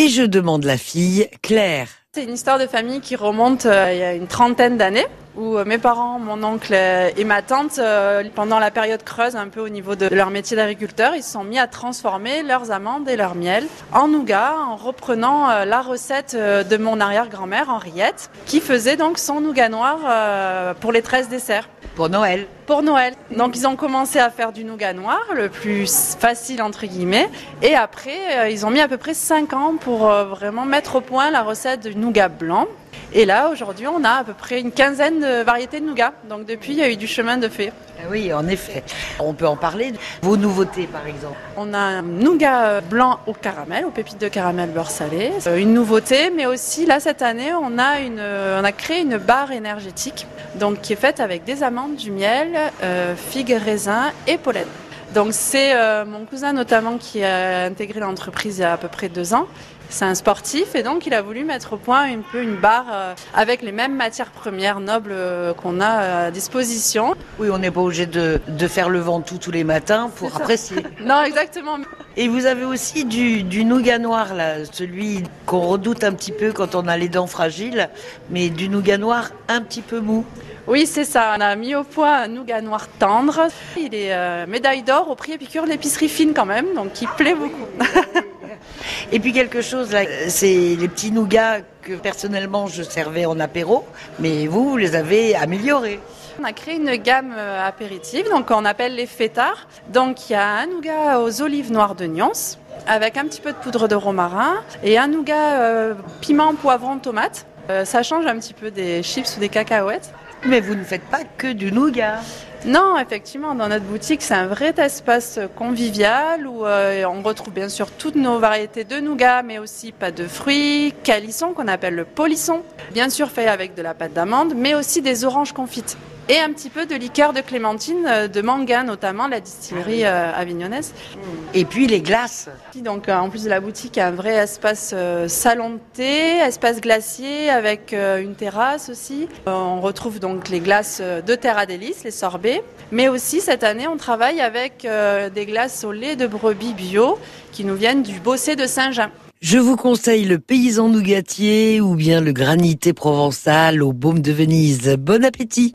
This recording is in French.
Et je demande la fille, Claire. C'est une histoire de famille qui remonte euh, il y a une trentaine d'années où euh, mes parents, mon oncle et ma tante, euh, pendant la période creuse, un peu au niveau de leur métier d'agriculteur, ils se sont mis à transformer leurs amandes et leur miel en nougat en reprenant euh, la recette de mon arrière-grand-mère Henriette, qui faisait donc son nougat noir pour les 13 desserts. Pour Noël Pour Noël. Donc ils ont commencé à faire du nougat noir, le plus facile entre guillemets, et après ils ont mis à peu près 5 ans pour vraiment mettre au point la recette du nougat blanc. Et là, aujourd'hui, on a à peu près une quinzaine de variétés de nougat. Donc depuis, il y a eu du chemin de fait. Ah oui, en effet. On peut en parler. Vos nouveautés, par exemple On a un nougat blanc au caramel, aux pépites de caramel beurre salé. Euh, une nouveauté, mais aussi là, cette année, on a, une, on a créé une barre énergétique donc, qui est faite avec des amandes, du miel, euh, figues, raisins et pollen. Donc c'est euh, mon cousin notamment qui a intégré l'entreprise il y a à peu près deux ans. C'est un sportif et donc il a voulu mettre au point un peu une barre euh, avec les mêmes matières premières nobles euh, qu'on a à disposition. Oui, on n'est pas obligé de, de, faire le ventoux tous les matins pour apprécier. non, exactement. Et vous avez aussi du, nougat noir, celui qu'on redoute un petit peu quand on a les dents fragiles, mais du nougat noir un petit peu mou. Oui, c'est ça. On a mis au point un nougat noir tendre. Il est euh, médaille d'or au prix Épicure l'épicerie fine quand même, donc il plaît beaucoup. Et puis quelque chose là, c'est les petits nougats que personnellement je servais en apéro, mais vous, vous les avez améliorés. On a créé une gamme euh, apéritive, donc on appelle les fêtards. Donc il y a un nougat aux olives noires de Nyons, avec un petit peu de poudre de romarin, et un nougat euh, piment, poivron, tomate. Euh, ça change un petit peu des chips ou des cacahuètes. Mais vous ne faites pas que du nougat. Non, effectivement, dans notre boutique, c'est un vrai espace convivial où euh, on retrouve bien sûr toutes nos variétés de nougat, mais aussi pas de fruits, calisson qu'on appelle le polisson, bien sûr fait avec de la pâte d'amande, mais aussi des oranges confites et un petit peu de liqueur de clémentine, euh, de manga notamment, la distillerie euh, avignonnaise. Et puis les glaces. Donc euh, en plus de la boutique, un vrai espace salon de thé, espace glacier avec une terrasse aussi. On retrouve donc les glaces de Terra Délice, les sorbets. Mais aussi cette année, on travaille avec des glaces au lait de brebis bio qui nous viennent du Bossé de Saint-Jean. Je vous conseille le paysan nougatier ou bien le granité provençal au baume de Venise. Bon appétit